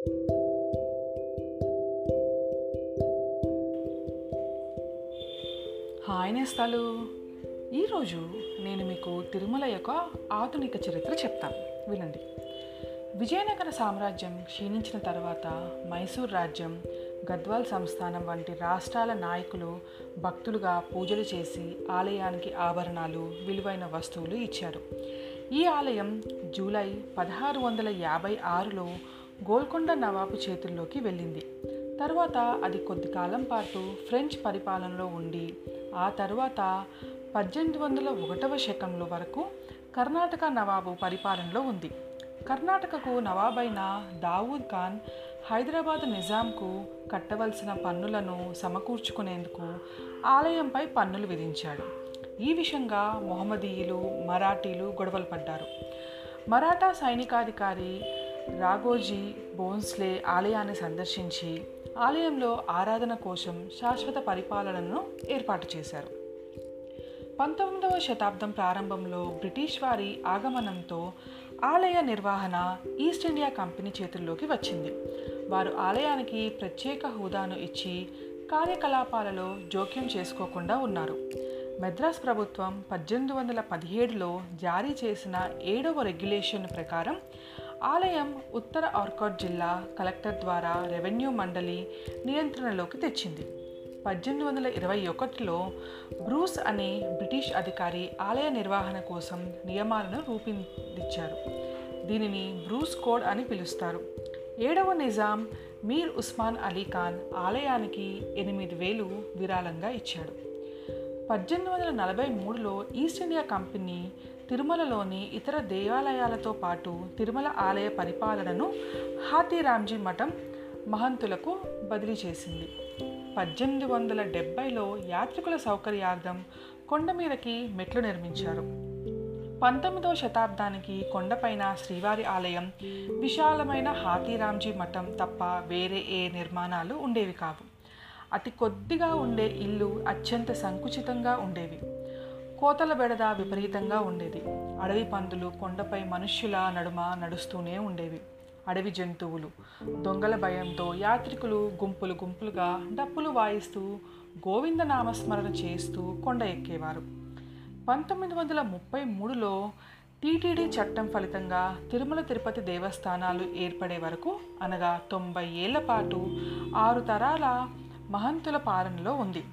Hi నేస్తాలు. ఈరోజు నేను మీకు తిరుమల యొక్క ఆధునిక చరిత్ర చెప్తాను. వినండి. విజయనగర సామ్రాజ్యం క్షీణించిన తర్వాత మైసూర్ రాజ్యం గద్వాల్ సంస్థానం వంటి రాష్ట్రాల నాయకులు భక్తులుగా పూజలు చేసి ఆలయానికి ఆభరణాలు విలువైన వస్తువులు ఇచ్చారు. ఈ ఆలయం జూలై పదహారు వందల యాభై ఆరులో గోల్కొండ నవాబు చేతుల్లోకి వెళ్ళింది. తర్వాత అది కొద్ది కాలం పాటు ఫ్రెంచ్ పరిపాలనలో ఉండి ఆ తర్వాత పద్దెనిమిది వందల ఒకటవ శకంలో వరకు కర్ణాటక నవాబు పరిపాలనలో ఉంది. కర్ణాటకకు నవాబైన దావూద్ ఖాన్ హైదరాబాద్ నిజాంకు కట్టవలసిన పన్నులను సమకూర్చుకునేందుకు ఆలయంపై పన్నులు విధించాడు. ఈ విషయంగా మొహమ్మదీయులు మరాఠీలు గొడవలు పడ్డారు. మరాఠా సైనికాధికారి రాఘోజీ బోన్స్లే ఆలయాన్ని సందర్శించి ఆలయంలో ఆరాధన కోసం శాశ్వత పరిపాలనను ఏర్పాటు చేశారు. పంతొమ్మిదవ శతాబ్దం ప్రారంభంలో బ్రిటిష్ వారి ఆగమనంతో ఆలయ నిర్వహణ ఈస్ట్ ఇండియా కంపెనీ చేతుల్లోకి వచ్చింది. వారు ఆలయానికి ప్రత్యేక హోదాను ఇచ్చి కార్యకలాపాలలో జోక్యం చేసుకోకుండా ఉన్నారు. మద్రాస్ ప్రభుత్వం పద్దెనిమిది వందల పదిహేడులో జారీ చేసిన ఏడవ రెగ్యులేషన్ ప్రకారం ఆలయం ఉత్తర ఆర్కాడ్ జిల్లా కలెక్టర్ ద్వారా రెవెన్యూ మండలి నియంత్రణలోకి తెచ్చింది. పద్దెనిమిది వందల ఇరవై ఒకటిలో బ్రూస్ అనే బ్రిటిష్ అధికారి ఆలయ నిర్వహణ కోసం నియమాలను రూపొందించారు. దీనిని బ్రూస్ కోడ్ అని పిలుస్తారు. ఏడవ నిజాం మీర్ ఉస్మాన్ అలీ ఖాన్ ఆలయానికి ఎనిమిది వేలు విరాళంగా ఇచ్చాడు. పద్దెనిమిది వందల నలభై మూడులో ఈస్ట్ ఇండియా కంపెనీ తిరుమలలోని ఇతర దేవాలయాలతో పాటు తిరుమల ఆలయ పరిపాలనను హాతీరామ్జీ మఠం మహంతులకు బదిలీ చేసింది. పద్దెనిమిది వందల డెబ్బైలో యాత్రికుల సౌకర్యార్థం కొండ మీదకి మెట్లు నిర్మించారు. పంతొమ్మిదవ శతాబ్దానికి కొండపైన శ్రీవారి ఆలయం విశాలమైన హాతీరామ్జీ మఠం తప్ప వేరే ఏ నిర్మాణాలు ఉండేవి కావు. అతి కొద్దిగా ఉండే ఇల్లు అత్యంత సంకుచితంగా ఉండేవి. కోతల బెడద విపరీతంగా ఉండేది. అడవి పందులు కొండపై మనుష్యుల నడుమ నడుస్తూనే ఉండేవి. అడవి జంతువులు దొంగల భయంతో యాత్రికులు గుంపులు గుంపులుగా డప్పులు వాయిస్తూ గోవింద నామస్మరణ చేస్తూ కొండ ఎక్కేవారు. పంతొమ్మిది వందల ముప్పై మూడులో టీటీడీ చట్టం ఫలితంగా తిరుమల తిరుపతి దేవస్థానాలు ఏర్పడే వరకు అనగా తొంభై ఏళ్ళ పాటు ఆరు తరాల మహంతుల పాలనలో ఉంది.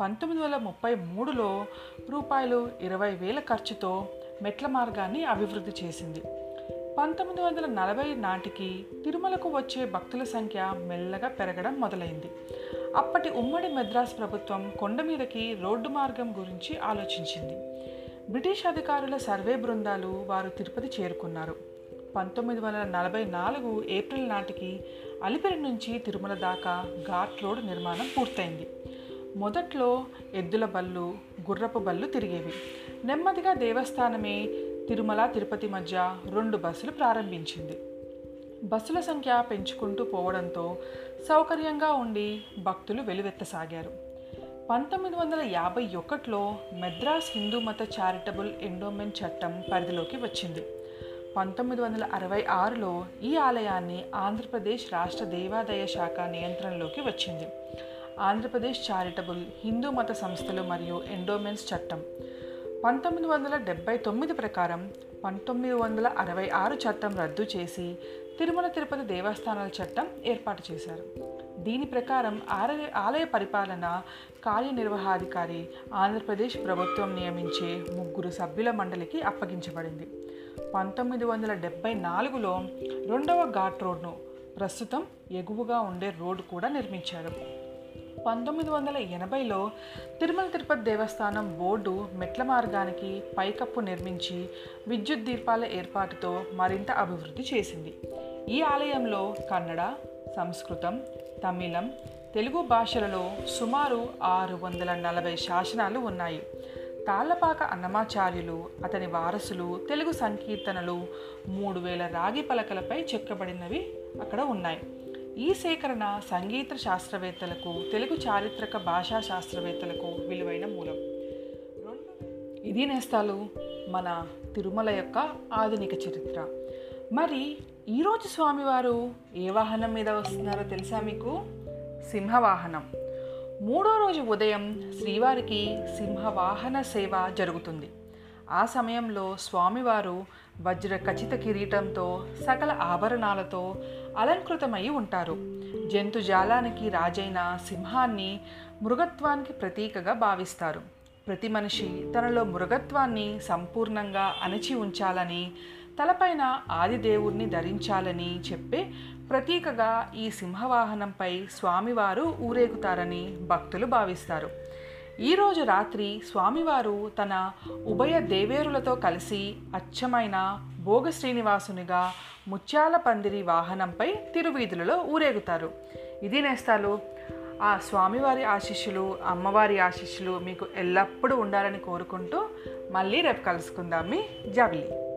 పంతొమ్మిది వందల ముప్పై మూడులో రూపాయలు ఇరవై వేల ఖర్చుతో మెట్ల మార్గాన్ని అభివృద్ధి చేసింది. పంతొమ్మిది వందల నలభై నాటికి తిరుమలకు వచ్చే భక్తుల సంఖ్య మెల్లగా పెరగడం మొదలైంది. అప్పటి ఉమ్మడి మద్రాసు ప్రభుత్వం కొండ మీదకి రోడ్డు మార్గం గురించి ఆలోచించింది. బ్రిటిష్ అధికారుల సర్వే బృందాలు వారు తిరుపతి చేరుకున్నారు. పంతొమ్మిది వందల నలభై నాలుగు ఏప్రిల్ నాటికి అలిపిరి నుంచి తిరుమల దాకా ఘాట్ రోడ్ నిర్మాణం పూర్తయింది. మొదట్లో ఎద్దుల బళ్ళు గుర్రపు బళ్ళు తిరిగేవి. నెమ్మదిగా దేవస్థానమే తిరుమల తిరుపతి మధ్య రెండు బస్సులు ప్రారంభించింది. బస్సుల సంఖ్య పెంచుకుంటూ పోవడంతో సౌకర్యంగా ఉండి భక్తులు వెలువెత్తసాగారు. పంతొమ్మిది వందల యాభై ఒకటిలో మెద్రాస్ హిందూ మత చారిటబుల్ ఎండోమెంట్ చట్టం పరిధిలోకి వచ్చింది. పంతొమ్మిది వందల అరవై ఆరులో ఈ ఆలయాన్ని ఆంధ్రప్రదేశ్ రాష్ట్ర దేవాదాయ శాఖ నియంత్రణలోకి వచ్చింది. ఆంధ్రప్రదేశ్ చారిటబుల్ హిందూ మత సంస్థలు మరియు ఎండోమెంట్స్ చట్టం. పంతొమ్మిది వందల డెబ్బై తొమ్మిది ప్రకారం పంతొమ్మిది వందల అరవై ఆరు చట్టం రద్దు చేసి తిరుమల తిరుపతి దేవస్థానాల చట్టం ఏర్పాటు చేశారు. దీని ప్రకారం ఆలయ ఆలయ పరిపాలన కార్యనిర్వహాధికారి ఆంధ్రప్రదేశ్ ప్రభుత్వం నియమించే ముగ్గురు సభ్యుల మండలికి అప్పగించబడింది. పంతొమ్మిది వందల డెబ్బై నాలుగులో రెండవ ఘాట్ రోడ్ను ప్రస్తుతం ఎగువగా ఉండే రోడ్డు కూడా నిర్మించారు. పంతొమ్మిది వందల ఎనభైలో తిరుమల తిరుపతి దేవస్థానం బోర్డు మెట్ల మార్గానికి పైకప్పు నిర్మించి విద్యుత్ దీపాల ఏర్పాటుతో మరింత అభివృద్ధి చేసింది. ఈ ఆలయంలో కన్నడ సంస్కృతం తమిళం తెలుగు భాషలలో సుమారు ఆరు వందల నలభై శాసనాలు ఉన్నాయి. తాళ్ళపాక అన్నమాచార్యులు అతని వారసులు తెలుగు సంకీర్తనలు మూడు వేల రాగి పలకలపై చెక్కబడినవి అక్కడ ఉన్నాయి. ఈ సేకరణ సంగీత శాస్త్రవేత్తలకు తెలుగు చారిత్రక భాషా శాస్త్రవేత్తలకు విలువైన మూలం. ఇది నేస్తాలు మన తిరుమల యొక్క ఆధునిక చరిత్ర. మరి ఈరోజు స్వామివారు ఏ వాహనం మీద వస్తున్నారో తెలుసా మీకు? సింహవాహనం. మూడో రోజు ఉదయం శ్రీవారికి సింహవాహన సేవ జరుగుతుంది. ఆ సమయంలో స్వామివారు వజ్ర ఖచ్చిత కిరీటంతో సకల ఆభరణాలతో అలంకృతమై ఉంటారు. జంతుజాలానికి రాజైన సింహాన్ని మృగత్వానికి ప్రతీకగా భావిస్తారు. ప్రతి మనిషి తనలో మృగత్వాన్ని సంపూర్ణంగా అణచి ఉంచాలని తలపైన ఆదిదేవుణ్ణి ధరించాలని చెప్పే ప్రతీకగా ఈ సింహవాహనంపై స్వామివారు ఊరేగుతారని భక్తులు భావిస్తారు. ఈరోజు రాత్రి స్వామివారు తన ఉభయ దేవేరులతో కలిసి అచ్చమైన భోగ శ్రీనివాసునిగా ముత్యాల పందిరి వాహనంపై తిరువీధులలో ఊరేగుతారు. ఇది నేస్తాలు. ఆ స్వామివారి ఆశీస్సులు అమ్మవారి ఆశీస్సులు మీకు ఎల్లప్పుడూ ఉండాలని కోరుకుంటూ మళ్ళీ రేపు కలుసుకుందాం మీ జబిలీ